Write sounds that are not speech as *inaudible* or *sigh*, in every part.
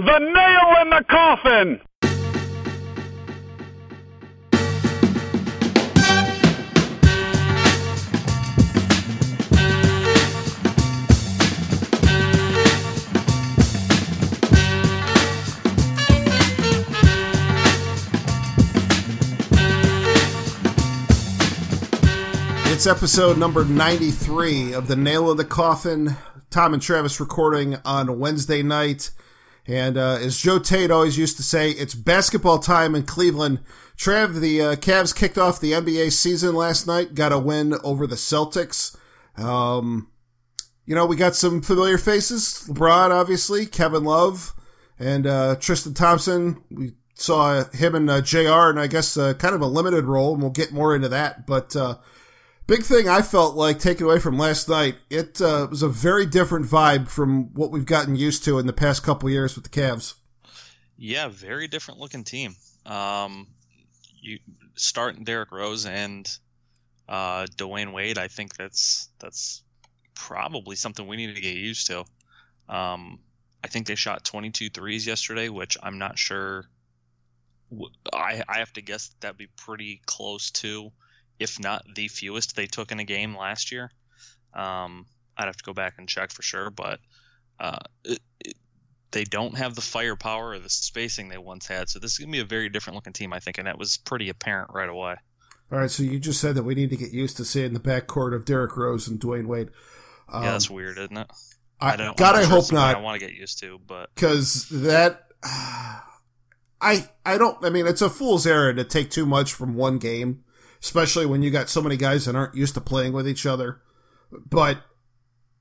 The nail in the coffin! It's episode number 93 of The Nail of the Coffin. Tom and Travis recording on Wednesday night. And uh, as Joe Tait always used to say, it's basketball time in Cleveland. Trav, the uh, Cavs kicked off the NBA season last night, got a win over the Celtics. Um, you know, we got some familiar faces. LeBron, obviously, Kevin Love, and uh, Tristan Thompson. We saw him and uh, JR, and I guess uh, kind of a limited role, and we'll get more into that. But uh, Big thing I felt like taken away from last night, it uh, was a very different vibe from what we've gotten used to in the past couple years with the Cavs. Yeah, very different looking team. Um, you start Derrick Rose and uh, Dwyane Wade. I think that's that's probably something we need to get used to. Um, I think they shot 22 threes yesterday, which I'm not sure. I I have to guess that'd be pretty close to if not the fewest they took in a game last year. Um, I'd have to go back and check for sure, but uh, it, it, they don't have the firepower or the spacing they once had. So this is gonna be a very different looking team, I think, and that was pretty apparent right away. All right, so you just said that we need to get used to seeing the backcourt of Derrick Rose and Dwyane Wade. Um, yeah, that's weird, isn't it? I, I don't. God, I hope not. I want to get used to, but because that. *sighs* I I don't. I mean, it's a fool's errand to take too much from one game especially when you got so many guys that aren't used to playing with each other. But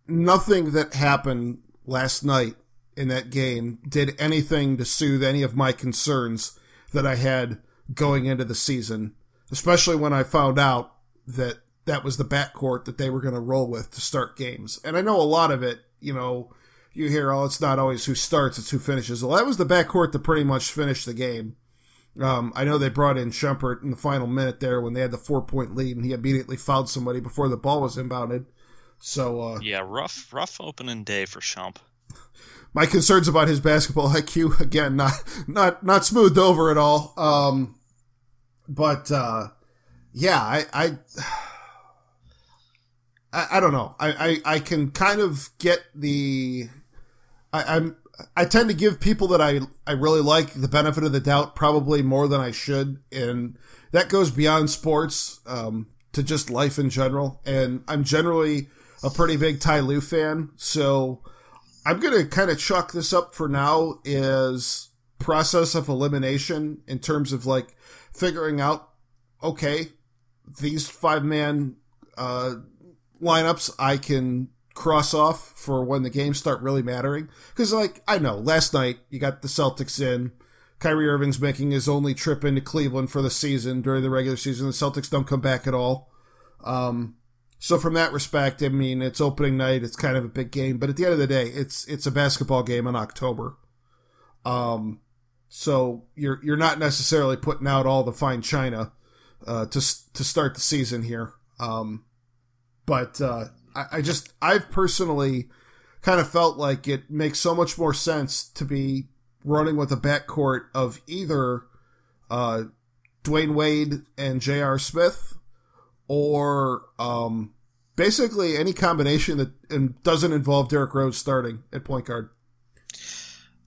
nothing that happened last night in that game did anything to soothe any of my concerns that I had going into the season, especially when I found out that that was the backcourt that they were going to roll with to start games. And I know a lot of it, you know, you hear, oh, it's not always who starts, it's who finishes. Well, that was the backcourt that pretty much finished the game. Um, I know they brought in Shumpert in the final minute there when they had the four point lead, and he immediately fouled somebody before the ball was inbounded. So uh, yeah, rough rough opening day for Shump. My concerns about his basketball *laughs* IQ again not not not smoothed over at all. Um, but uh, yeah, I, I *sighs* I, I don't know. I, I, I can kind of get the I, I'm I tend to give people that I, I really like the benefit of the doubt probably more than I should. And that goes beyond sports, um, to just life in general. And I'm generally a pretty big Ty Lue fan. So I'm going to kind of chalk this up for now as process of elimination in terms of like figuring out, okay, these five man, uh, lineups I can cross off for when the games start really mattering. Because, like, I know, last night you got the Celtics in. Kyrie Irving's making his only trip into Cleveland for the season during the regular season. The Celtics don't come back at all. Um, so from that respect, I mean, it's opening night. It's kind of a big game, but at the end of the day, it's it's a basketball game in October. Um, so you're you're not necessarily putting out all the fine china uh, to to start the season here. Um, but uh, I, I just I've personally kind of felt like it makes so much more sense to be running with a backcourt of either uh, Dwyane Wade and J.R. Smith, or um, basically any combination that doesn't involve Derrick Rose starting at point guard.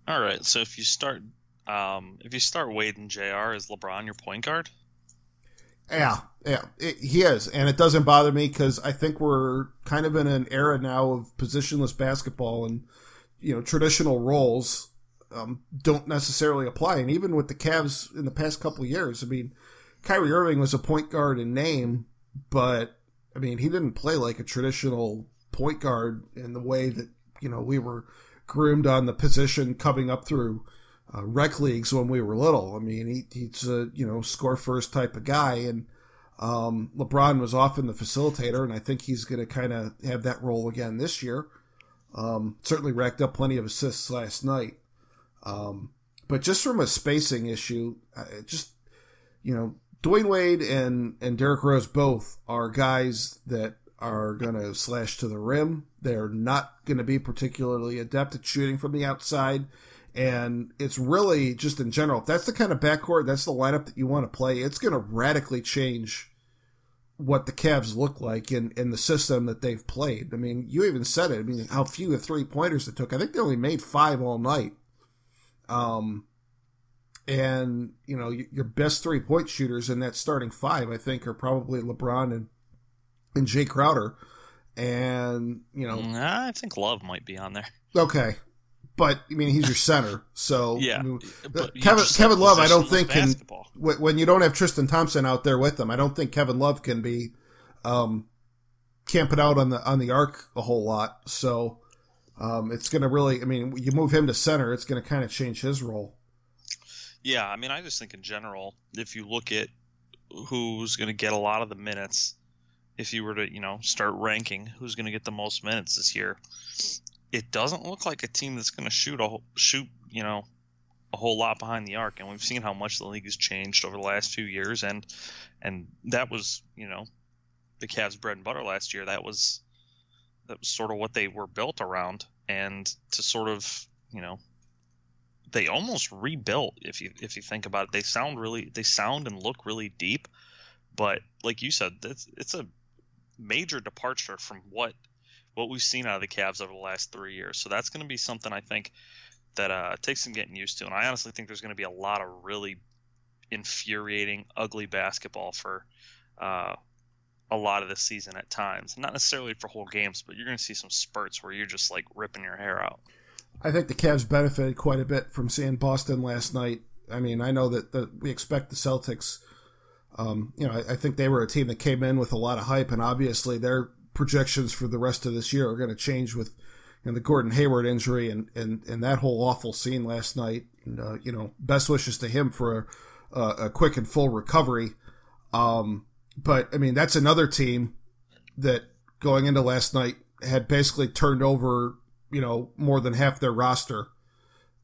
All right, so if you start, um, if you start Wade and J.R. is LeBron your point guard, yeah, yeah, it, he is, and it doesn't bother me because I think we're kind of in an era now of positionless basketball, and you know traditional roles um, don't necessarily apply. And even with the Cavs in the past couple years, I mean, Kyrie Irving was a point guard in name, but I mean he didn't play like a traditional point guard in the way that you know we were groomed on the position coming up through uh, rec leagues when we were little. I mean, he, he's a you know score first type of guy, and um, LeBron was often the facilitator, and I think he's going to kind of have that role again this year. Um, certainly racked up plenty of assists last night, um, but just from a spacing issue, just you know, Dwyane Wade and and Derrick Rose both are guys that are going to slash to the rim. They're not going to be particularly adept at shooting from the outside And it's really just in general, if that's the kind of backcourt, that's the lineup that you want to play, it's going to radically change what the Cavs look like in, in the system that they've played. I mean, you even said it. I mean, how few of three pointers it took. I think they only made five all night. Um, and you know your best three point shooters in that starting five, I think, are probably LeBron and and Jae Crowder. And you know, I think Love might be on there. Okay, but I mean, he's your center, so *laughs* yeah. I mean, Kevin Kevin Love, I don't think can when you don't have Tristan Thompson out there with them, I don't think Kevin Love can be um, camping out on the on the arc a whole lot. So um, it's going to really, I mean, you move him to center, it's going to kind of change his role. Yeah, I mean, I just think in general, if you look at who's going to get a lot of the minutes, if you were to, you know, start ranking who's going to get the most minutes this year, it doesn't look like a team that's going to shoot a shoot, you know, a whole lot behind the arc. And we've seen how much the league has changed over the last few years, and and that was, you know, the Cavs' bread and butter last year. That was that was sort of what they were built around, and to sort of, you know, they almost rebuilt if you if you think about it. They sound really they sound and look really deep, but like you said, it's it's a major departure from what what we've seen out of the Cavs over the last three years. So that's going to be something I think that uh, takes some getting used to. And I honestly think there's going to be a lot of really infuriating, ugly basketball for uh, a lot of the season at times. Not necessarily for whole games, but you're going to see some spurts where you're just like ripping your hair out. I think the Cavs benefited quite a bit from seeing Boston last night. I mean, I know that the, we expect the Celtics. Um, you know, I, I, think they were a team that came in with a lot of hype, and obviously their projections for the rest of this year are going to change with you know, the Gordon Hayward injury and, and, and that whole awful scene last night. And, uh, you know, best wishes to him for a, a quick and full recovery. Um, but I mean, that's another team that going into last night had basically turned over you know, more than half their roster.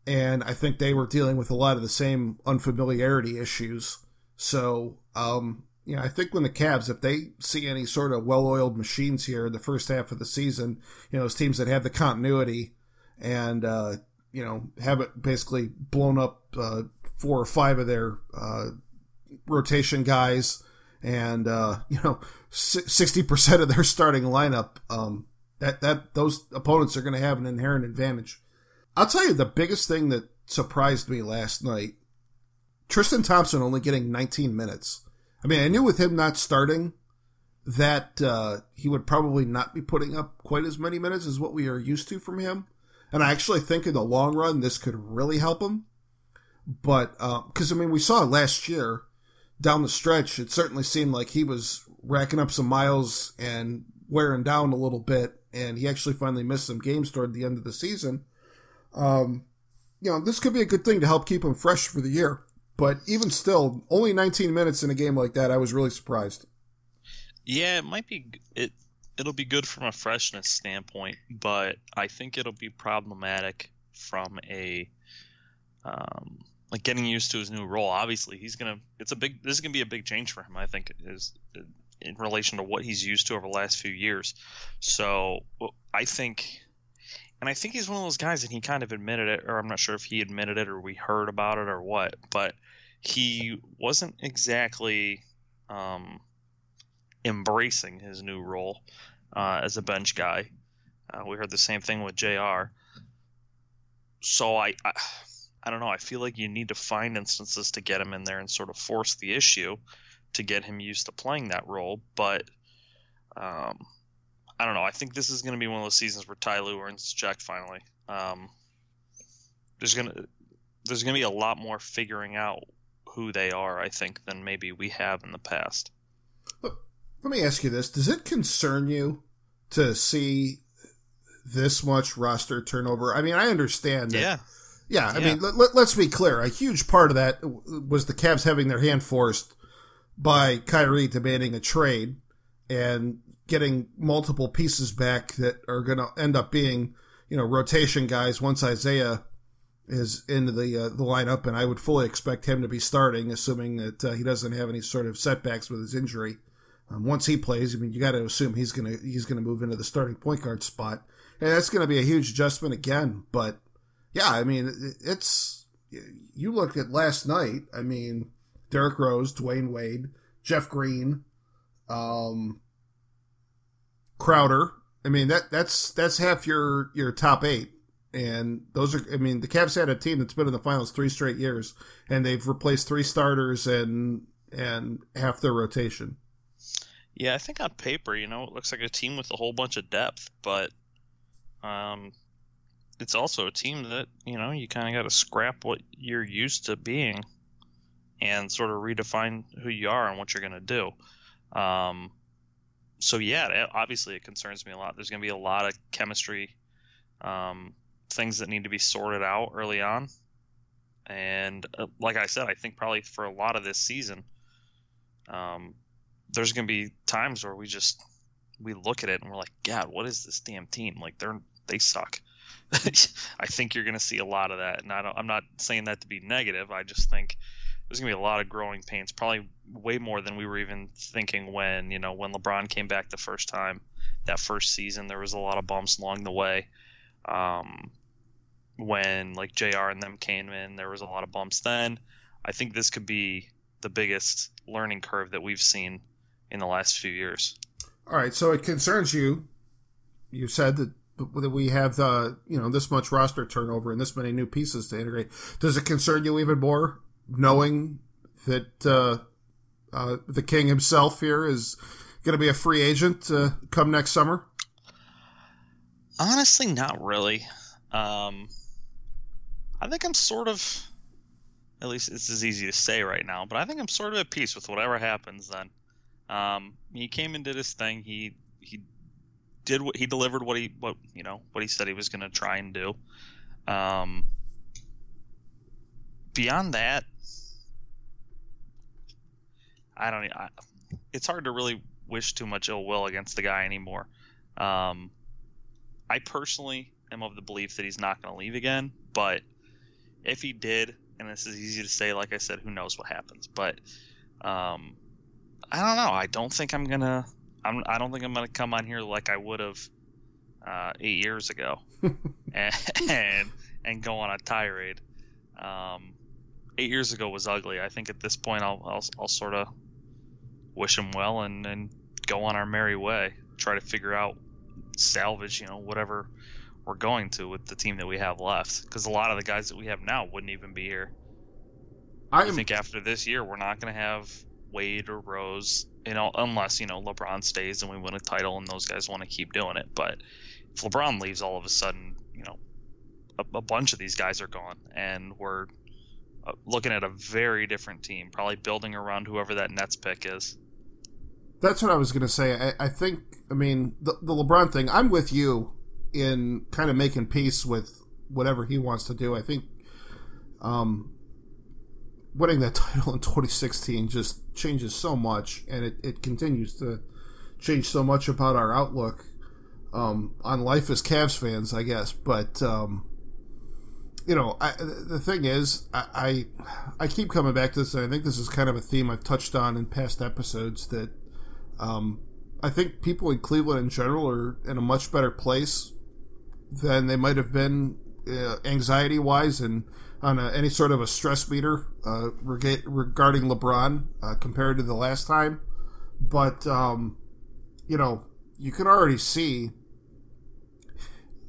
And I think they were dealing with a lot of the same unfamiliarity issues. So, um, you know, I think when the Cavs, if they see any sort of well-oiled machines here in the first half of the season, you know, those teams that have the continuity and, uh, you know, have it basically blown up uh, four or five of their uh, rotation guys and, uh, *laughs* you know, 60% of their starting lineup, um, that that those opponents are going to have an inherent advantage. I'll tell you the biggest thing that surprised me last night: Tristan Thompson only getting 19 minutes. I mean, I knew with him not starting that uh, he would probably not be putting up quite as many minutes as what we are used to from him. And I actually think in the long run, this could really help him. But because uh, I mean, we saw last year down the stretch, it certainly seemed like he was racking up some miles and wearing down a little bit and he actually finally missed some games toward the end of the season. Um, you know, this could be a good thing to help keep him fresh for the year. But even still, only 19 minutes in a game like that, I was really surprised. Yeah, it might be it. It'll be good from a freshness standpoint, but I think it'll be problematic from a um, like getting used to his new role. Obviously, he's gonna. It's a big. This is gonna be a big change for him. I think is in relation to what he's used to over the last few years. So I think, and I think he's one of those guys, and he kind of admitted it, or I'm not sure if he admitted it or we heard about it or what, but he wasn't exactly um, embracing his new role uh, as a bench guy. Uh, we heard the same thing with J.R. So I, I, I don't know. I feel like you need to find instances to get him in there and sort of force the issue to get him used to playing that role. But um, I don't know. I think this is going to be one of those seasons where Ty Lue earns his check finally. Um, there's gonna there's gonna be a lot more figuring out who they are, I think, than maybe we have in the past. Let me ask you this: Does it concern you to see this much roster turnover? I mean, I understand that. Yeah. Yeah, I yeah. mean, let, us be clear. A huge part of that was the Cavs having their hand forced by Kyrie demanding a trade and getting multiple pieces back that are going to end up being, you know, rotation guys once Isaiah is into the uh, the lineup, and I would fully expect him to be starting, assuming that uh, he doesn't have any sort of setbacks with his injury. Um, once he plays, I mean, you got to assume he's gonna he's gonna move into the starting point guard spot, and that's going to be a huge adjustment again. But yeah, I mean, it's you look at last night. I mean, Derrick Rose, Dwyane Wade, Jeff Green, um, Crowder. I mean that that's that's half your your top eight, and those are. I mean, the Cavs had a team that's been in the finals three straight years, and they've replaced three starters and and half their rotation. Yeah, I think on paper, you know, it looks like a team with a whole bunch of depth, but um, it's also a team that you know you kind of got to scrap what you're used to being and sort of redefine who you are and what you're going to do. Um, so yeah, obviously it concerns me a lot. There's going to be a lot of chemistry um, things that need to be sorted out early on, and uh, like I said, I think probably for a lot of this season, um, there's going to be times where we just we look at it and we're like, God, what is this damn team? Like they're they suck. *laughs* I think you're going to see a lot of that, and I am not saying that to be negative. I just think there's to be a lot of growing pains, probably way more than we were even thinking when you know when LeBron came back the first time that first season. There was a lot of bumps along the way. Um, when like J.R. and them came in, there was a lot of bumps then. I think this could be the biggest learning curve that we've seen in the last few years. All right, so it concerns you. You said that that we have the you know this much roster turnover and this many new pieces to integrate. Does it concern you even more knowing that uh, uh, the king himself here is going to be a free agent uh, come next summer? Honestly, not really. Um, I think I'm sort of, at least this is easy to say right now, but I think I'm sort of at peace with whatever happens. Then um, he came and did his thing. He he did what he delivered what he what you know what he said he was going to try and do. Um, beyond that, I don't. I, it's hard to really wish too much ill will against the guy anymore. Um, I personally am of the belief that he's not going to leave again, but if he did, and this is easy to say, like I said, who knows what happens? But um, I don't know. I don't think I'm gonna. I'm. I don't think I'm gonna come on here like I would have uh, eight years ago, *laughs* and, and and go on a tirade. Um, eight years ago was ugly. I think at this point I'll I'll, I'll sort of wish him well and, and go on our merry way. Try to figure out salvage, you know, whatever we're going to with the team that we have left. Because a lot of the guys that we have now wouldn't even be here. I, am... I think after this year, we're not going to have Wade or Rose, you know, unless you know LeBron stays and we win a title and those guys want to keep doing it. But if LeBron leaves, all of a sudden, you know, a, a bunch of these guys are gone, and we're uh, looking at a very different team, probably building around whoever that Nets pick is. That's what I was going to say. I, I, think, I mean, the, the LeBron thing, I'm with you in kind of making peace with whatever he wants to do. I think um, winning that *laughs* title in 2016 just changes so much, and it, it continues to change so much about our outlook um, on life as Cavs fans, I guess. But, um, you know, I, the thing is, I, I, I keep coming back to this, and I think this is kind of a theme I've touched on in past episodes that um, I think people in Cleveland in general are in a much better place than they might have been uh, anxiety wise and on a, any sort of a stress meter uh, reg- regarding LeBron uh, compared to the last time. But, um, you know, you can already see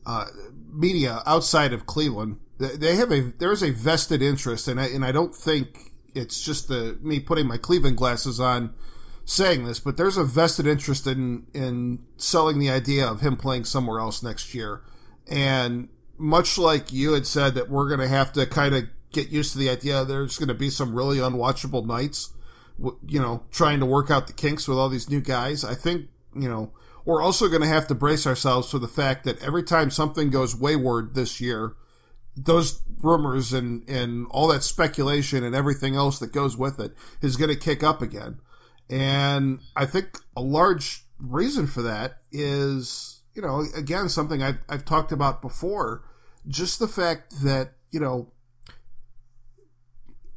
uh, media outside of Cleveland. They have a there is a vested interest, and I and I don't think it's just the me putting my Cleveland glasses on saying this, but there's a vested interest in in selling the idea of him playing somewhere else next year. And much like you had said that we're going to have to kind of get used to the idea there's going to be some really unwatchable nights, you know, trying to work out the kinks with all these new guys. I think, you know, we're also going to have to brace ourselves for the fact that every time something goes wayward this year, those rumors and, and all that speculation and everything else that goes with it is going to kick up again. And I think a large reason for that is, you know, again, something I've, I've talked about before, just the fact that, you know,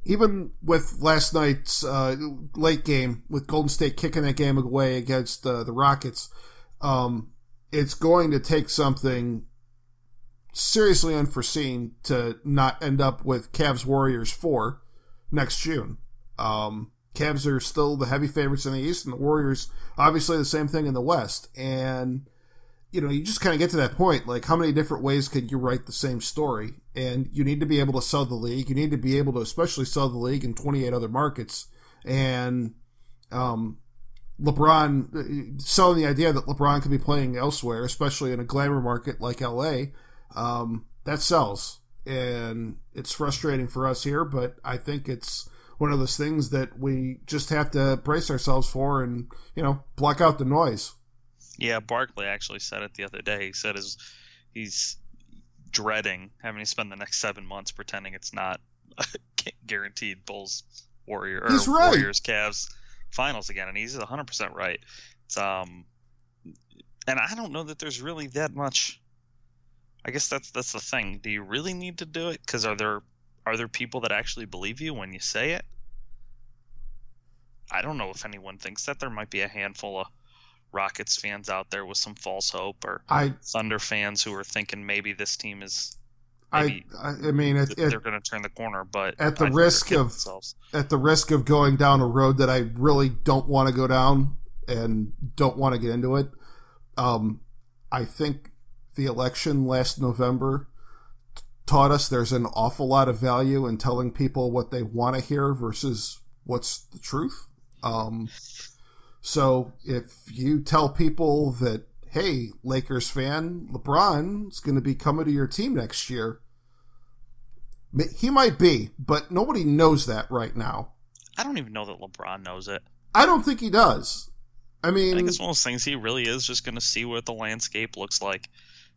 even with last night's uh, late game with Golden State kicking that game away against uh, the Rockets, um, it's going to take something seriously unforeseen to not end up with Cavs Warriors 4 next June. Um, Cavs are still the heavy favorites in the East, and the Warriors, obviously, the same thing in the West. And, you know, you just kind of get to that point. Like, how many different ways can you write the same story? And you need to be able to sell the league. You need to be able to, especially, sell the league in 28 other markets. And, um, LeBron selling the idea that LeBron could be playing elsewhere, especially in a glamour market like LA, um, that sells. And it's frustrating for us here, but I think it's one of those things that we just have to brace ourselves for and, you know, block out the noise. Yeah, Barkley actually said it the other day. He said his, he's dreading having to spend the next seven months pretending it's not *laughs* guaranteed Bulls Warrior or right. Warriors Cavs finals again, and he's 100% right. It's, um, and I don't know that there's really that much. I guess that's that's the thing. Do you really need to do it? Because are there are there people that actually believe you when you say it? I don't know if anyone thinks that. There might be a handful of Rockets fans out there with some false hope, or I, Thunder fans who are thinking maybe this team is I, I mean, it, they're going to turn the corner, but at the risk of themselves. at the risk of going down a road that I really don't want to go down and don't want to get into it, um, I think the election last November taught us there's an awful lot of value in telling people what they want to hear versus what's the truth. Um, so if you tell people that hey, Lakers fan, LeBron's going to be coming to your team next year. He might be, but nobody knows that right now. I don't even know that LeBron knows it. I don't think he does. I mean, I think it's one of those things he really is just going to see what the landscape looks like,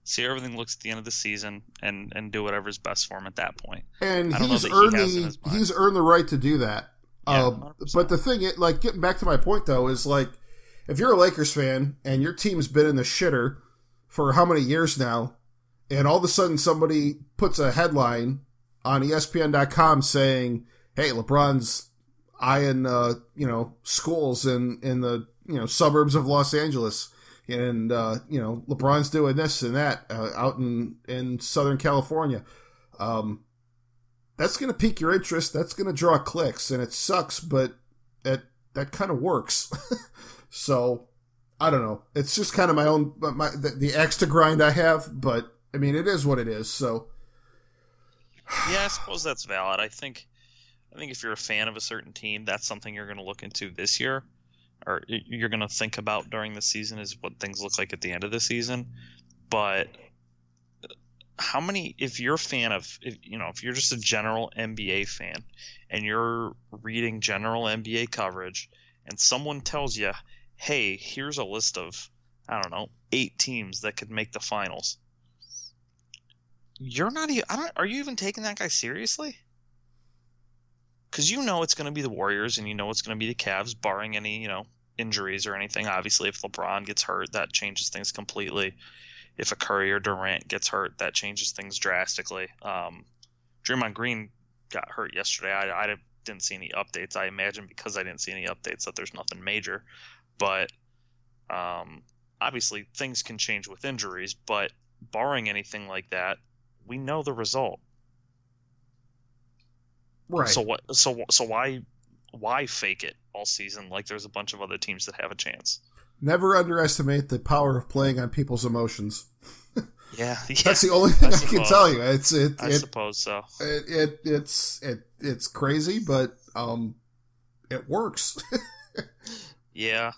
see everything looks at the end of the season, and and do whatever's best for him at that point. And he's earned he the he's earned the right to do that. Yeah, uh, but the thing, like getting back to my point though, is like if you're a Lakers fan and your team's been in the shitter for how many years now, and all of a sudden somebody puts a headline on ESPN.com saying, "Hey, LeBron's eyeing uh, you know schools in in the you know suburbs of Los Angeles." And uh, you know LeBron's doing this and that uh, out in in Southern California. Um, that's going to pique your interest. That's going to draw clicks, and it sucks, but it that kind of works. *laughs* So I don't know. It's just kind of my own my the, the axe to grind I have, but I mean it is what it is. So *sighs* yeah, I suppose that's valid. I think I think if you're a fan of a certain team, that's something you're going to look into this year, or you're going to think about during the season is what things look like at the end of the season. But how many if you're a fan of if you know if you're just a general NBA fan and you're reading general NBA coverage and someone tells you hey, here's a list of, I don't know, eight teams that could make the finals. You're not even, I don't, are you even taking that guy seriously? Because you know it's going to be the Warriors and you know it's going to be the Cavs, barring any, you know, injuries or anything. Obviously, if LeBron gets hurt, that changes things completely. If a Curry or Durant gets hurt, that changes things drastically. Um, Draymond Green got hurt yesterday. I, I didn't see any updates. I imagine because I didn't see any updates that there's nothing major but um, obviously things can change with injuries. But barring anything like that, we know the result. Right. So what? So so why why fake it all season like there's a bunch of other teams that have a chance? Never underestimate the power of playing on people's emotions. Yeah, *laughs* yeah, that's the only thing I, I can tell you. It's it. I it, suppose so. It, it it's it it's crazy, but um, it works. *laughs* yeah,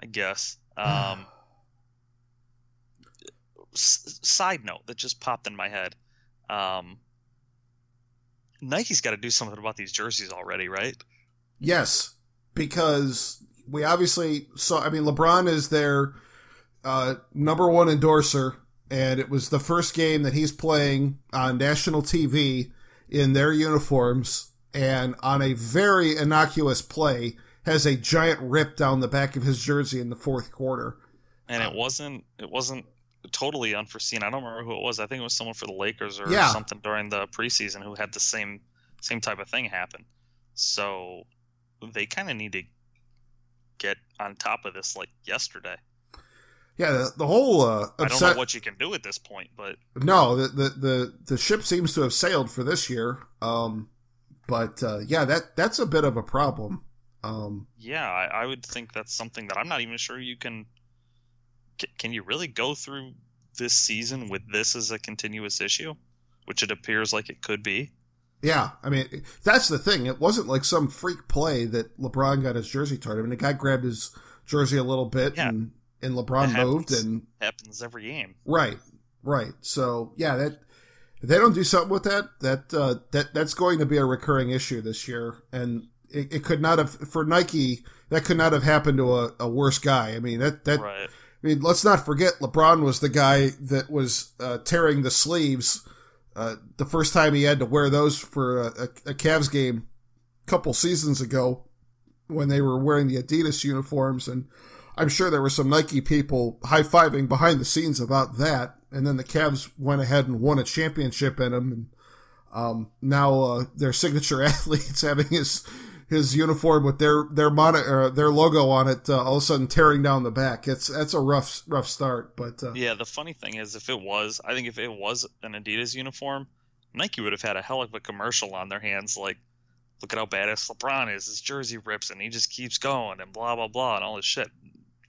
I guess. *sighs* Um, s- side note that just popped in my head. Um, Nike's got to do something about these jerseys already, right? Yes, because we obviously saw. I mean, LeBron is their uh, number one endorser, and it was the first game that he's playing on national TV in their uniforms, and on a very innocuous play, has a giant rip down the back of his jersey in the fourth quarter. And it wasn't it wasn't totally unforeseen. I don't remember who it was. I think it was someone for the Lakers or yeah. something during the preseason who had the same same type of thing happen. So they kind of need to get on top of this like yesterday. Yeah, the, the whole uh, I don't know what you can do at this point, but no, the, the the the ship seems to have sailed for this year. Um, but uh, yeah, that that's a bit of a problem. Um, yeah, I, I would think that's something that I'm not even sure you. Can, can you really go through this season with this as a continuous issue, which it appears like it could be? Yeah, I mean that's the thing. It wasn't like some freak play that LeBron got his jersey torn. I mean, the guy grabbed his jersey a little bit yeah. and and LeBron happens, moved and happens every game. Right, right. So yeah, that if they don't do something with that, that uh, that that's going to be a recurring issue this year, and it, it, could not have for Nike. That could not have happened to a, a worse guy. I mean that that. Right. I mean, let's not forget LeBron was the guy that was uh, tearing the sleeves uh, the first time he had to wear those for a, a, a Cavs game a couple seasons ago when they were wearing the Adidas uniforms and I'm sure there were some Nike people high fiving behind the scenes about that. And then the Cavs went ahead and won a championship in them. And um, now uh, their signature *laughs* athletes having his his uniform with their their monitor their logo on it uh, all of a sudden tearing down the back. It's that's a rough rough start. But uh, yeah, the funny thing is, if it was, I think if it was an Adidas uniform, Nike would have had a hell of a commercial on their hands, like. Look at how badass LeBron is. His jersey rips and he just keeps going and blah blah blah and all this shit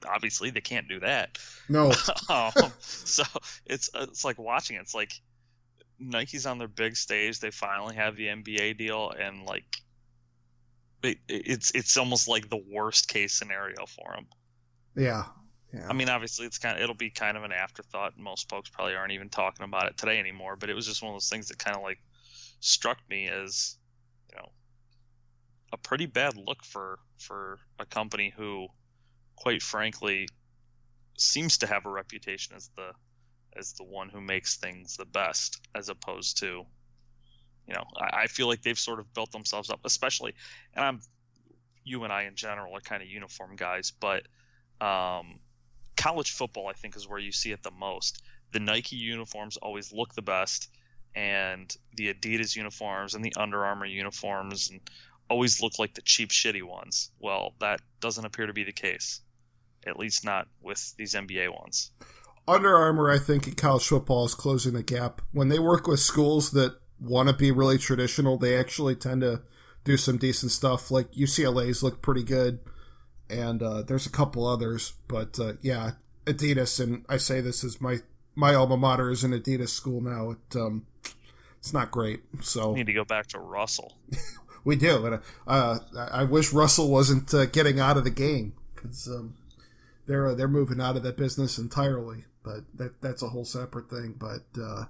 obviously they can't do that. No. *laughs* um, so it's it's like watching. It's like Nike's on their big stage. They finally have the NBA deal, and like it, it's it's almost like the worst case scenario for them. Yeah. Yeah. I mean, obviously, it's kind of it'll be kind of an afterthought. Most folks probably aren't even talking about it today anymore. But it was just one of those things that kind of like struck me as, you know, a pretty bad look for for a company who quite frankly, seems to have a reputation as the as the one who makes things the best, as opposed to, you know, I, I feel like they've sort of built themselves up, especially, and I'm, you and I in general are kind of uniform guys, but um, college football I think is where you see it the most. The Nike uniforms always look the best, and the Adidas uniforms and the Under Armour uniforms and always look like the cheap, shitty ones. Well, that doesn't appear to be the case at least not with these NBA ones. Under Armour, I think, in college football is closing the gap. When they work with schools that want to be really traditional, they actually tend to do some decent stuff. Like UCLA's look pretty good, and uh, there's a couple others. But uh, yeah, Adidas, and I say this is my my alma mater is an Adidas school now. It um, it's not great. So we need to go back to Russell. *laughs* we do, and uh, I wish Russell wasn't uh, getting out of the game because. Um, they're uh, they're moving out of that business entirely. But that that's a whole separate thing. But uh,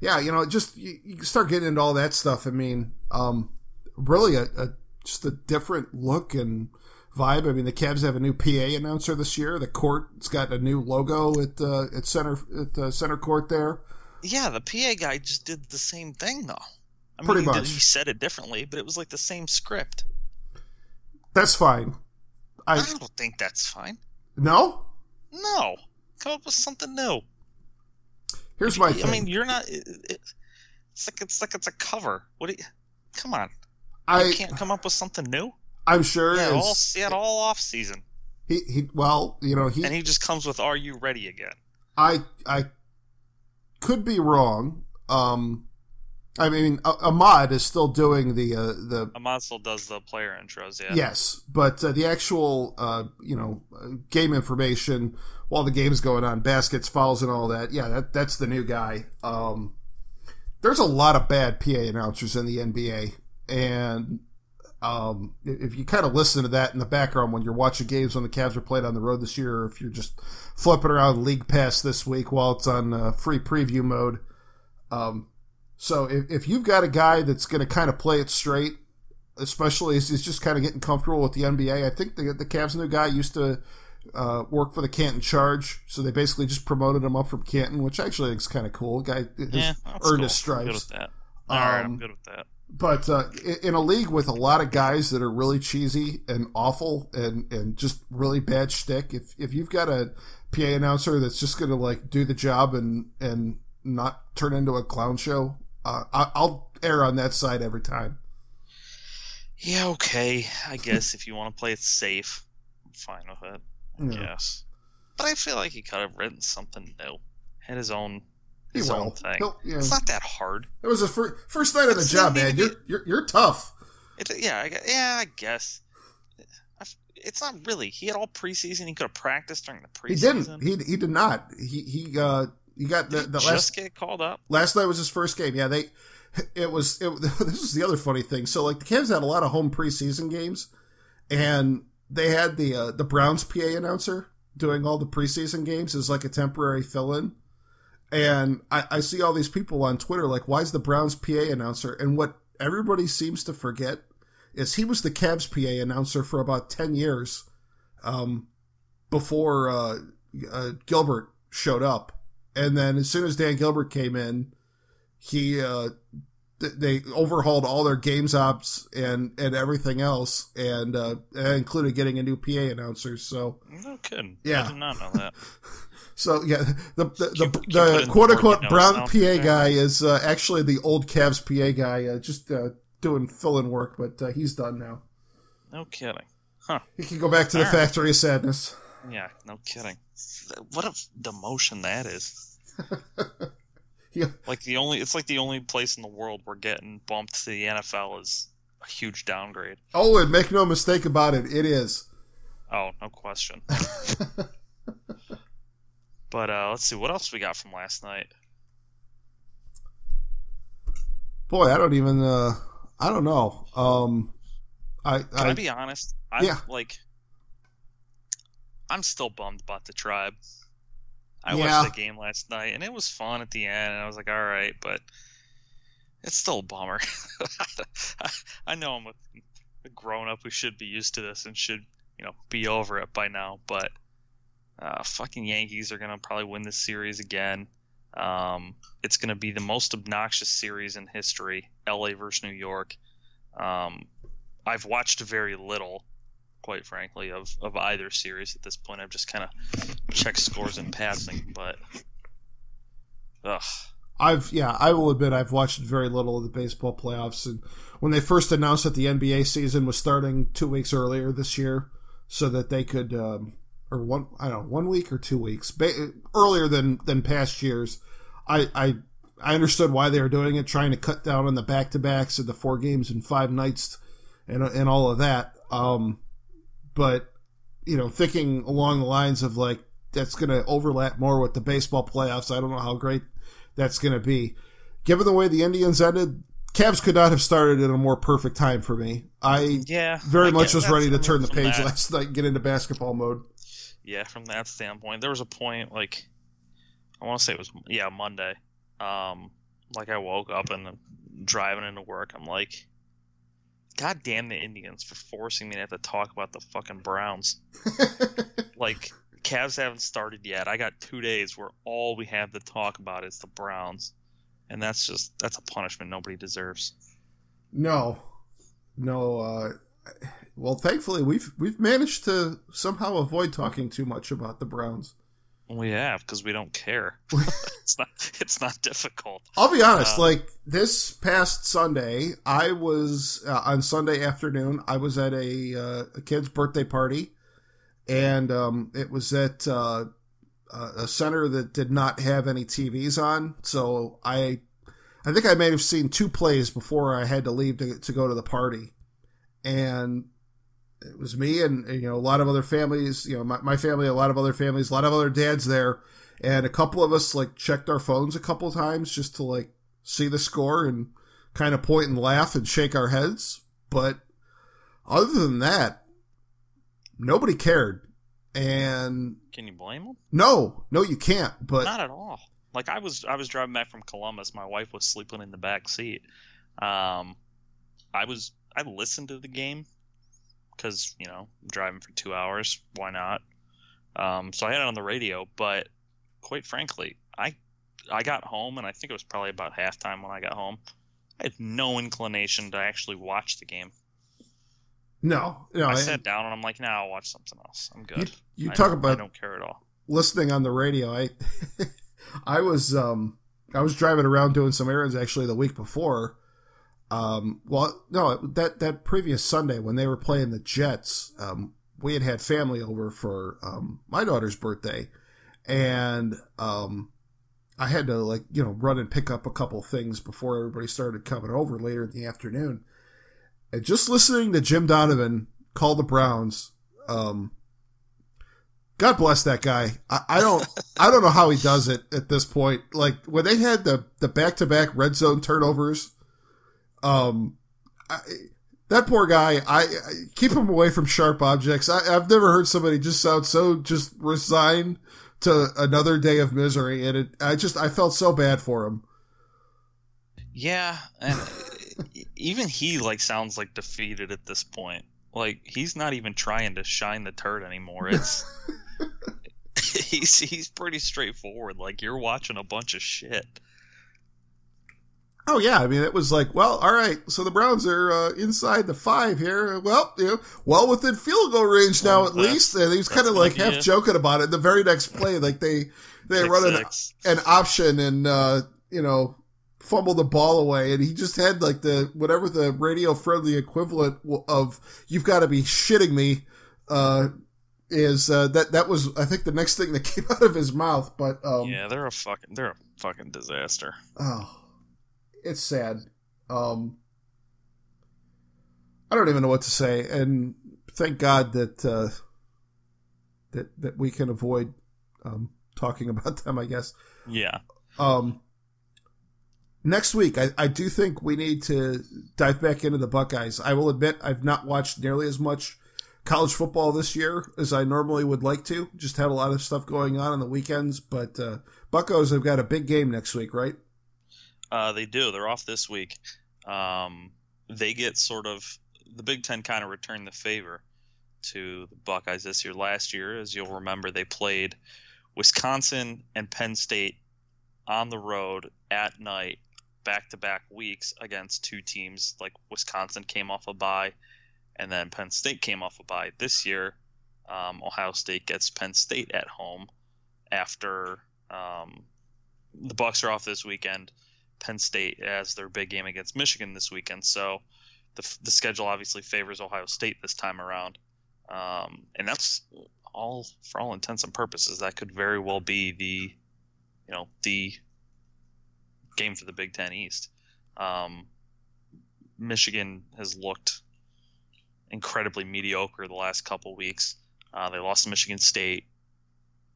yeah, you know, just you, you, start getting into all that stuff. I mean, um, really a, a, just a different look and vibe. I mean, the Cavs have a new PA announcer this year. The court's got a new logo at uh, at center at the center court there. Yeah, the PA guy just did the same thing though. I Pretty mean, much. He, did, he said it differently, but it was like the same script. That's fine. I, I don't think that's fine. No? No. Come up with something new. Here's my thing. I mean, you're not. it's like it's like it's a cover. What? Do you, come on. I you can't come up with something new. I'm sure. Yeah, all, had all off season. He he. Well, you know he. And he just comes with "Are you ready?" again. I I could be wrong. Um, I mean, Ahmad is still doing the uh, the. Ahmad still does the player intros, yeah. Yes, but uh, the actual uh, you know game information while the game's going on, baskets, fouls, and all that. Yeah, that that's the new guy. Um, there's a lot of bad PA announcers in the NBA, and um, if you kind of listen to that in the background when you're watching games when the Cavs are played on the road this year, or if you're just flipping around League Pass this week while it's on uh, free preview mode. Um, so if, if you've got a guy that's going to kind of play it straight, especially as he's just kind of getting comfortable with the NBA, I think the, the Cavs' new guy used to uh, work for the Canton Charge, so they basically just promoted him up from Canton, which actually is kind of cool. Guy has yeah, earned cool. his stripes. I'm good with that. All um, right, I'm good with that. But uh, in a league with a lot of guys that are really cheesy and awful and, and just really bad shtick, if if you've got a PA announcer that's just going to like do the job and and not turn into a clown show, uh, I'll err on that side every time. Yeah, okay. I guess if you want to play it safe, I'm fine with it. I yeah. guess. but I feel like he could have written something new, had his own He his will. own thing. Yeah. It's not that hard. It was the first, first night on the job, man. You're, you're you're tough. It, yeah, I, yeah, I guess. It's not really. He had all preseason. He could have practiced during the preseason. He didn't. He he did not. He he uh he got the, the he last just get called up. last night was his first game. Yeah, they it was it, *laughs* this is the other funny thing. So like the Cavs had a lot of home preseason games and they had the uh, the Browns PA announcer doing all the preseason games as like a temporary fill-in. And I, I see all these people on Twitter like, why is the Browns PA announcer? And what everybody seems to forget is he was the Cavs PA announcer for about ten years, um, before uh, uh, Gilbert showed up. And then as soon as Dan Gilbert came in, he uh, they overhauled all their games ops and and everything else, and uh, included getting a new PA announcer. So No kidding. Yeah. I did not know that. *laughs* so yeah, the the, Keep- the, keep the quote unquote brown PA guy is uh, actually the old Cavs PA guy, uh, just uh, doing fill in work, but uh, he's done now. No kidding. Huh. He can go back to the All right. factory of sadness. Yeah, no kidding. What a demotion that is. *laughs* Yeah. *laughs* Like the only, it's like the only place in the world we're getting bumped to the NFL is a huge downgrade. Oh, and make no mistake about it, it is. Oh, no question. *laughs* but uh, let's see what else we got from last night. Boy, I don't even. Uh, I don't know. Um, I, Can I, I be honest? I'm Yeah. like, I'm still bummed about the tribe. I Yeah. watched the game last night, and it was fun at the end, and I was like, all right, but it's still a bummer. *laughs* I, know I'm a, a grown up who should be used to this and should, you know, be over it by now, but uh, fucking Yankees are gonna probably win this series again. Um, it's gonna be the most obnoxious series in history, LA versus New York. Um, I've watched very little, quite frankly, of, of either series at this point. I've just kind of checked scores in passing, but ugh, I've yeah, I will admit I've watched very little of the baseball playoffs, and when they first announced that the NBA season was starting two weeks earlier this year, so that they could, um, or one I don't know, one week or two weeks ba- earlier than than past years, I I I understood why they were doing it, trying to cut down on the back to backs and the four games in five nights, and and all of that. Um, but you know, thinking along the lines of like that's going to overlap more with the baseball playoffs. I don't know how great that's going to be. Given the way the Indians ended, Cavs could not have started at a more perfect time for me. I yeah, very I much was ready to turn the page that- last night and get into basketball mode. Yeah, from that standpoint, there was a point like I want to say it was yeah Monday. Um, like I woke up and I'm driving into work. I'm like, God damn the Indians for forcing me to have to talk about the fucking Browns. *laughs* like Cavs haven't started yet. I got two days where all we have to talk about is the Browns, and that's just that's a punishment nobody deserves. No, no. Uh, well, thankfully we've we've managed to somehow avoid talking too much about the Browns. We have because we don't care. *laughs* it's not it's not difficult. I'll be honest. Uh, like this past Sunday, I was uh, on Sunday afternoon. I was at a, uh, a kid's birthday party, and um, it was at uh, a a center that did not have any TVs on. So I, I think I may have seen two plays before I had to leave to to go to the party, and it was me and, you know a lot of other families. You know my, my family, a lot of other families, a lot of other dads there and a couple of us like checked our phones a couple times just to like see the score and kind of point and laugh and shake our heads but other than that nobody cared and Can you blame them? no no you can't but Not at all. Like I was, I was driving back from Columbus. My wife was sleeping in the back seat. Um, I was, I listened to the game because you know I'm driving for two hours. Why not? Um, so I had it on the radio. But quite frankly, I, I got home and I think it was probably about halftime when I got home. I had no inclination to actually watch the game. no no I and sat down and I'm like, nah, I'll watch something else. I'm good. you I talk don't- I about don't care at all. listening on the radio i *laughs* i was um i was driving around doing some errands actually the week before um well no that that previous sunday when they were playing the jets um we had had family over for um, my daughter's birthday, and um, I had to like you know run and pick up a couple things before everybody started coming over later in the afternoon. And just listening to Jim Donovan call the Browns, um, God bless that guy. I, I don't I don't know how he does it at this point. Like when they had the the back to back red zone turnovers, um, I, that poor guy. I, I, keep him away from sharp objects. I, I've never heard somebody just sound so just resigned to another day of misery, and it. I just I felt so bad for him. Yeah, and *laughs* even he like sounds like defeated at this point. Like he's not even trying to shine the turd anymore. It's *laughs* *laughs* he's he's pretty straightforward. Like you're watching a bunch of shit. Oh yeah, I mean it was like, well, all right. So the Browns are uh, inside the five here. Well, you know, well within field goal range now well, at least. And he was kind of like half it. joking about it. The very next play, like they they run an, an option and uh, you know fumble the ball away, and he just had like the whatever the radio friendly equivalent of "you've got to be shitting me." Uh, is uh, that that was I think the next thing that *laughs* came out of his mouth. But um, yeah, they're a fucking they're a fucking disaster. Oh, it's sad. Um, I don't even know what to say, and thank God that uh, that that we can avoid um, talking *laughs* about them. I guess. Yeah. Um. Next week, I, I do think we need to dive back into the Buckeyes. I will admit I've not watched nearly as much college football this year as I normally would like to. Just had a lot of stuff going on on the weekends, but uh, Buckos have got a big game next week, right? Uh, they do. They're off this week. Um, they get sort of the Big Ten kind of returned the favor to the Buckeyes this year. Last year, as you'll remember, they played Wisconsin and Penn State on the road at night, back to back weeks against two teams. Like Wisconsin came off a bye and then Penn State came off a bye. This year, um, Ohio State gets Penn State at home after um, the Bucks are off this weekend. Penn State as their big game against Michigan this weekend, so the, the schedule obviously favors Ohio State this time around, um, and that's all for all intents and purposes. That could very well be the, you know, the game for the Big Ten East. Um, Michigan has looked incredibly mediocre the last couple weeks. Uh, they lost to Michigan State,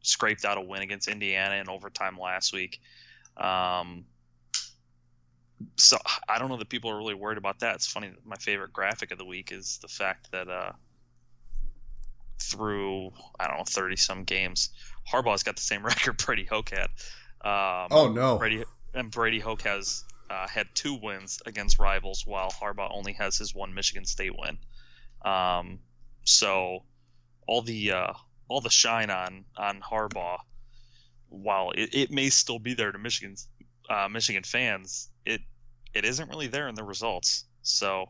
scraped out a win against Indiana in overtime last week. Um, so I don't know that people are really worried about that. It's funny. My favorite graphic of the week is the fact that uh, through I don't know thirty some games, Harbaugh's got the same *laughs* record Brady Hoke had. Um, oh no! Brady and Brady Hoke has uh, had two wins against rivals, while Harbaugh only has his one Michigan State win. Um, so all the uh, all the shine on on Harbaugh, while it, it may still be there to Michigan's uh, Michigan fans, it it isn't really there in the results. So,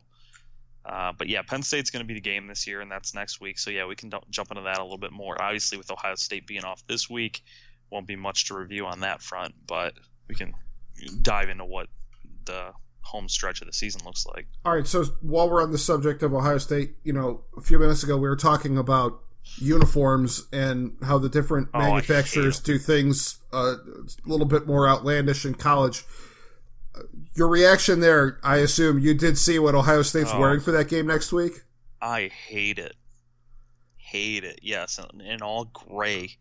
uh, but yeah, Penn State's going to be the game this year, and that's next week. So yeah, we can d- jump into that a little bit more. Obviously, with Ohio State being off this week, won't be much to review on that front, but we can dive into what the home stretch of the season looks like. All right, so while we're on the subject of Ohio State, you know, a few minutes ago we were talking about uniforms and how the different oh, manufacturers do things uh, a little bit more outlandish in college. Your reaction there, I assume you did see what Ohio State's oh, wearing for that game next week. I hate it, hate it. Yes, an, all gray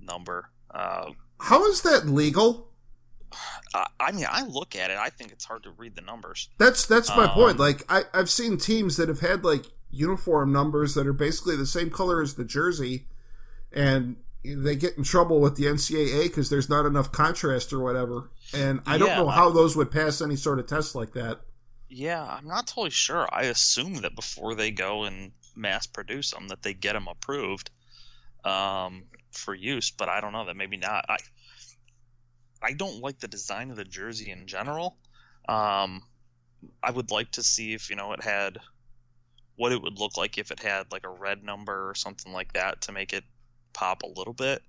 number. Uh, how is that legal? I mean, I look at it. I think it's hard to read the numbers. That's that's my um, point. Like I, I've seen teams that have had like uniform numbers that are basically the same color as the jersey, and they get in trouble with the NCAA because there's not enough contrast or whatever. And I don't know how those would pass any sort of test like that. Yeah, I'm not totally sure. I assume that before they go and mass produce them, that they get them approved um, for use, but I don't know that maybe not. I I don't like the design of the jersey in general. Um, I would like to see if you know it had what it would look like if it had like a red number or something like that to make it pop a little bit.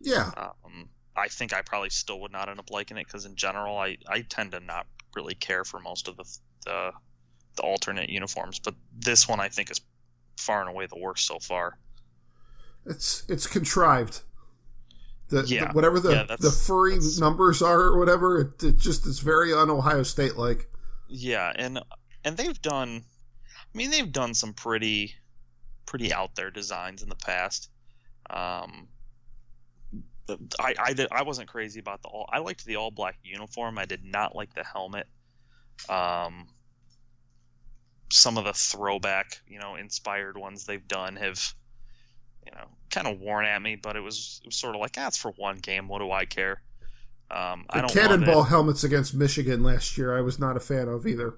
Yeah. Um, I think I probably still would not end up liking it because in general I, I tend to not really care for most of the, the the alternate uniforms, but this one I think is far and away the worst so far. It's it's contrived. The, Yeah. the- whatever the Yeah, the furry numbers are or whatever, it, it just is very un Ohio State like. Yeah, and and they've done. I mean, they've done some pretty pretty out there designs in the past. Um, the- I I did, I wasn't crazy about the all. I liked the all black uniform. I did not like the helmet. Um, some of the throwback, you know, inspired ones they've done have, you know, kind of worn at me. But it was, it was sort of like, ah, it's for one game. What do I care? Um, I The it. cannonball helmets against Michigan last year, I was not a fan of either.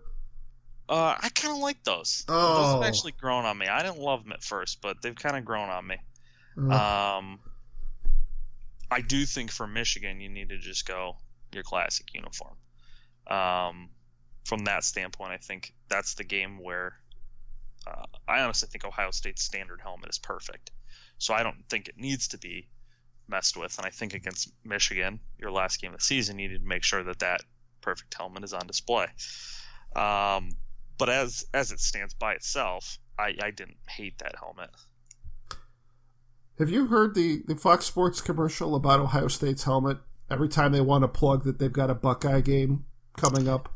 Uh, I kind of like those. Those Oh. have actually grown on me. I didn't love them at first, but they've kind of grown on me. Uh, Um, I do think for Michigan, you need to just go your classic uniform. Um, from that standpoint, I think that's the game where uh, I honestly think Ohio State's standard helmet is perfect. So I don't think it needs to be messed with. And I think against Michigan, your last game of the season, you need to make sure that that perfect helmet is on display. Um, but as as it stands by itself, I, I didn't hate that helmet. Have you heard the, the Fox Sports commercial about Ohio State's helmet? Every time they want to plug that they've got a Buckeye game coming up.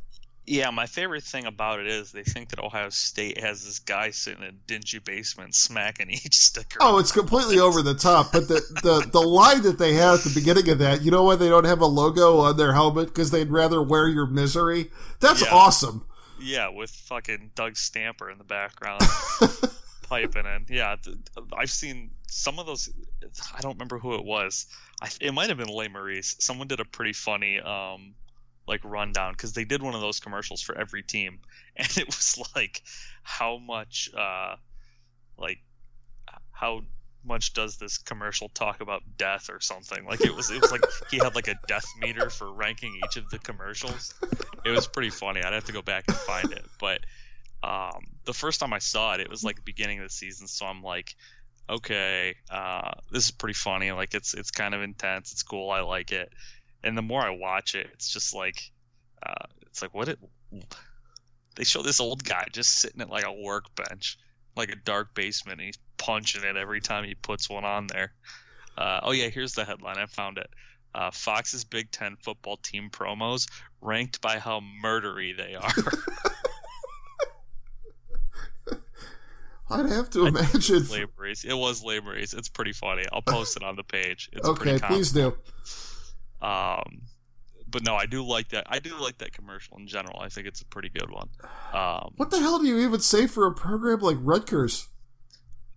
Yeah, my favorite thing about it is they think that Ohio State has this guy sitting in a dingy basement smacking *laughs* each sticker. Oh, it's completely over the top. But the, the, the line that they have at the beginning of that, you know why they don't have a logo on their helmet? Because they'd rather wear your misery. That's Yeah. awesome. Yeah, with fucking Doug Stamper in the background *laughs* piping in. Yeah, I've seen some of those. I don't remember who it was. I, it might have been Les Maurice. Someone did a pretty funny um, like rundown because they did one of those commercials for every team, *laughs* and it was like how much uh, like how much does this commercial talk about death or something like it was it was like he had like a death meter for ranking each of the commercials it was pretty funny i'd have to go back and find it but um, the first time i saw it it was like the beginning of the season so i'm like okay uh, this is pretty funny like it's it's kind of intense it's cool i like it. And the more i watch it it's just like uh, it's like what it they show this old guy just sitting at like a workbench like a dark basement and he's punching it every time he puts one on there. Uh, oh yeah here's the headline i found it. Uh, fox's big ten football team promos ranked by how murdery they are *laughs* I'd have to imagine. it was labories it's pretty funny i'll *laughs* post it on the page it's Okay, please do. Um, but no, I do like that. I do like that commercial in general. I think it's a pretty good one. Um, What the hell do you even say for a program like Rutgers?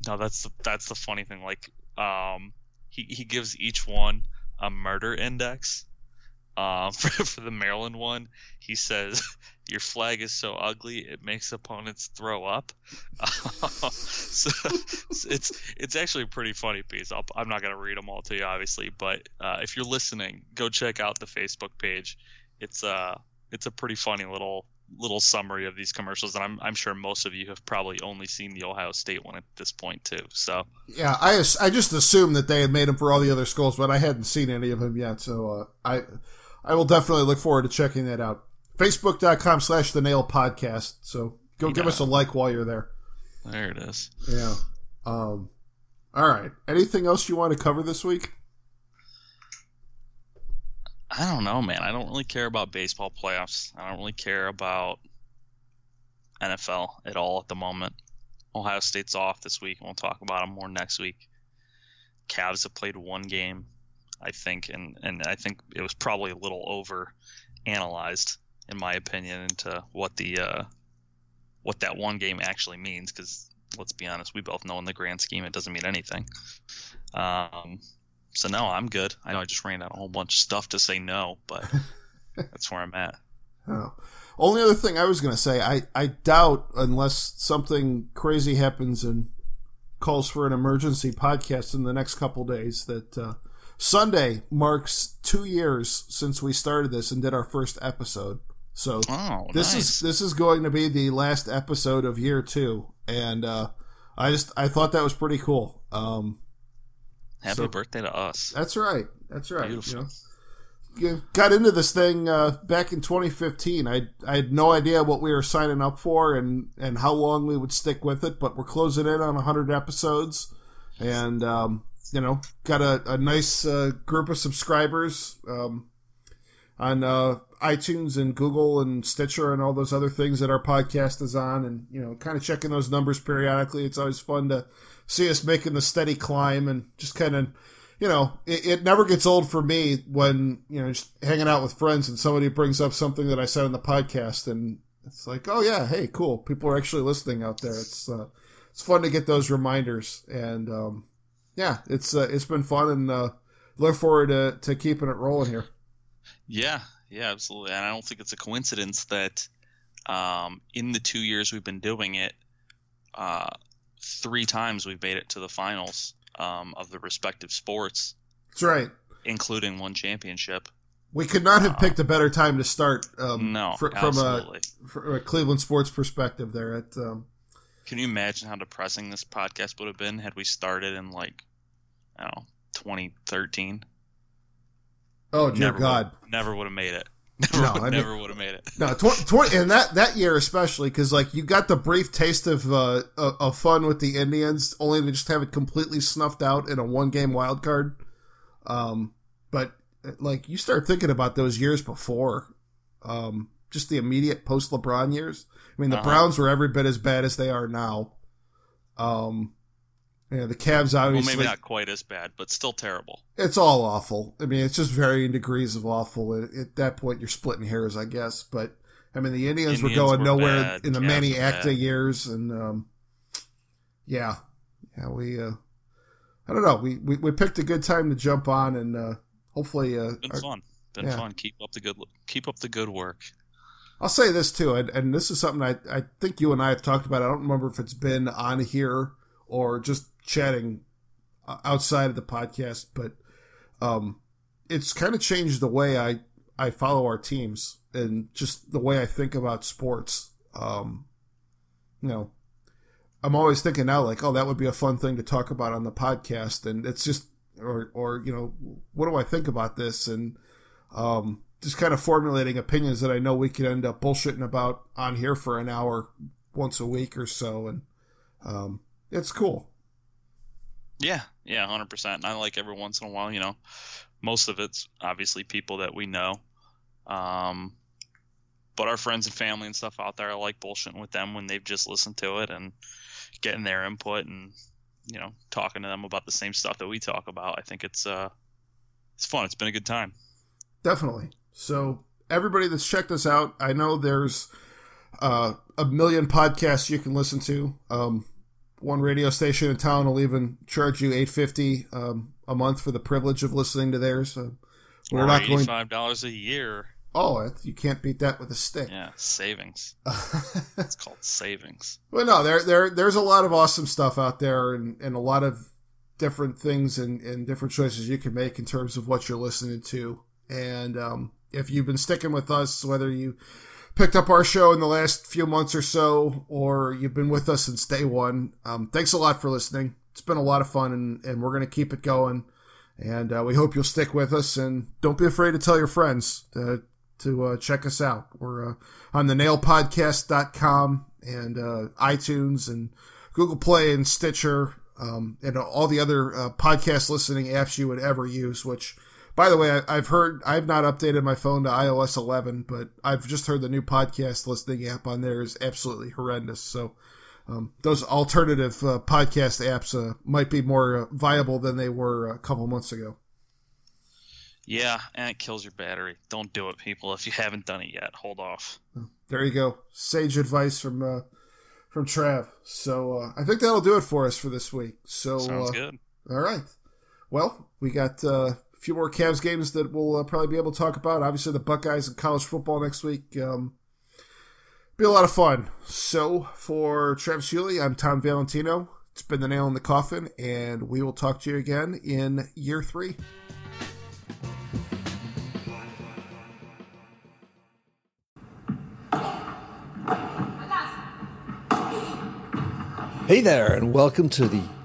no, that's the, that's the funny thing. Like, um, he he gives each one a murder index. Um, *laughs* for, for the Maryland one, he says, "Your flag is so ugly it makes opponents throw up." *laughs* so, it's it's actually a pretty funny piece. I'll, I'm not gonna read them all to you, obviously, but uh, if you're listening, go check out the Facebook page. It's uh it's a pretty funny little little summary of these commercials, and I'm I'm sure most of you have probably only seen the Ohio State one at this point too. So Yeah, I I just assumed that they had made them for all the other schools, but I hadn't seen any of them yet. So uh, I I will definitely look forward to checking that out. Facebook.com slash the nail podcast. So go give us a like while you're there. there it is. Yeah. Um. All right. Anything else you want to cover this week? I don't know, man. I don't really care about baseball playoffs. I don't really care about NFL at all at the moment. Ohio State's off this week, and we'll talk about them more next week. Cavs have played one game, I think, and, and I think it was probably a little over analyzed, in my opinion, into what the uh, what that one game actually means. Because let's be honest, we both know in the grand scheme it doesn't mean anything. Um, so no, I'm good. I know I just ran out a whole bunch of stuff to say no, but *laughs* that's where I'm at. Oh. Only other thing I was going to say, I, I doubt unless something crazy happens and calls for an emergency podcast in the next couple days that uh, Sunday marks two years since we started this and did our first episode. So Oh, this nice. is this is going to be the last episode of year two, and uh, I just I thought that was pretty cool. Um, Happy so- birthday to us. that's right. That's right. Beautiful. you know. got into this thing uh, back in 2015. I I had no idea what we were signing up for and and how long we would stick with it, but we're closing in on 100 episodes, and um, you know, got a, a nice uh, group of subscribers um, on uh, iTunes and Google and Stitcher and all those other things that our podcast is on, and you know, kind of checking those numbers periodically. It's always fun to see us making the steady climb and just kind of you know, it, it, never gets old for me when, you know, just hanging out with friends and somebody brings up something that I said in the podcast and it's like, oh yeah, hey, cool. People are actually listening out there. It's, uh, it's fun to get those reminders and, um, yeah, it's, uh, it's been fun and, uh, look forward to, to keeping it rolling here. Yeah. Yeah, absolutely. And I don't think it's a coincidence that, um, in the two years we've been doing it, uh, three times we've made it to the finals um, of the respective sports. That's right, including one championship. We could not have uh, picked a better time to start. Um, no, for, from, a, from a Cleveland sports perspective. There, at um, can you imagine how depressing this podcast would have been had we started in like I don't know 2013? Oh dear never God! Would, never would have made it. *laughs* Never, no, would, I mean, never would have made it. No, 20, 20, and that that year especially because like you got the brief taste of uh, of fun with the Indians, only to just have it completely snuffed out in a one game wild card. Um, but like you start thinking about those years before, um, just the immediate post LeBron years. I mean, the uh-huh. Browns were every bit as bad as they are now. Um, yeah, the Cavs obviously. Well, maybe not quite as bad, but still terrible. It's all awful. I mean, it's just varying degrees of awful. At, at that point, you're splitting hairs, I guess. But I mean, the Indians, Indians were going were nowhere bad. in the Manny Acta years, and um, yeah, yeah, we. Uh, I don't know. We, we we picked a good time to jump on, and uh, hopefully, uh, been our, fun. Been yeah. fun. Keep up the good. Keep up the good work. I'll say this too, and, and this is something I I think you and I have talked about. I don't remember if it's been on here or just chatting uh, outside of the podcast, but um, it's kind of changed the way I I follow our teams and just the way I think about sports. Um, you know, I'm always thinking now like, oh, that would be a fun thing to talk about on the podcast, and it's just or or you know, what do I think about this and um, just kind of formulating opinions that I know we could end up bullshitting about on here for an hour once a week or so, and um, it's cool. Yeah, yeah, hundred percent. And I like every once in a while, you know, most of it's obviously people that we know, um, but our friends and family and stuff out there, I like bullshitting with them when they've just listened to it and getting their input and you know talking to them about the same stuff that we talk about. I think it's uh, it's fun. It's been a good time. Definitely. So everybody that's checked us out, I know there's uh, a million podcasts you can listen to. Um, one radio station in town will even charge you eight fifty um, a month for the privilege of listening to theirs. So we're or not going five dollars a year. Oh, you can't beat that with a stick. Yeah, savings. *laughs* it's called savings. Well, no, there, there, there's a lot of awesome stuff out there, and, and a lot of different things and, and different choices you can make in terms of what you're listening to. And um, if you've been sticking with us, whether you picked up our show in the last few months or so, or you've been with us since day one, um, thanks a lot for listening. It's been a lot of fun, and, and we're going to keep it going. And uh, we hope you'll stick with us, and don't be afraid to tell your friends to, to uh, check us out. We're uh, on the nailpodcast.com and uh, iTunes and Google Play and Stitcher um, and all the other uh, podcast listening apps you would ever use, which – by the way, I, have heard I've not updated my phone to iOS 11, but I've just heard the new podcast listening app on there is absolutely horrendous. So um, those alternative uh, podcast apps uh, might be more uh, viable than they were a couple months ago. Yeah, and it kills your battery. Don't do it, people. If you haven't done it yet, hold off. There you go. Sage advice from uh, from Trav. So uh, I think that'll do it for us for this week. So sounds uh, good. All right. Well, we got few more Cavs games that we'll uh, probably be able to talk about. Obviously, the Buckeyes and college football next week. Um, be a lot of fun. So, for Travis Hewley, I'm Tom Valentino. It's been the nail in the coffin, and we will talk to you again in year three. Hey there, and welcome to the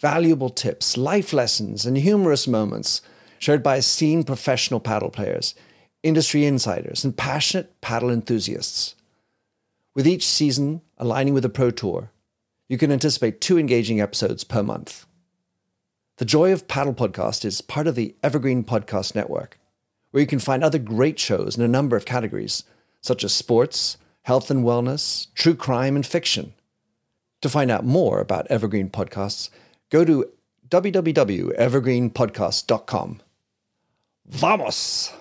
valuable tips, life lessons, and humorous moments shared by esteemed professional paddle players, industry insiders, and passionate paddle enthusiasts. With each season aligning with the Pro Tour, you can anticipate two engaging episodes per month. The Joy of Paddle podcast is part of the Evergreen Podcast Network, where you can find other great shows in a number of categories, such as sports, health and wellness, true crime, and fiction. To find out more about Evergreen Podcasts, go to www.evergreenpodcast.com. Vamos!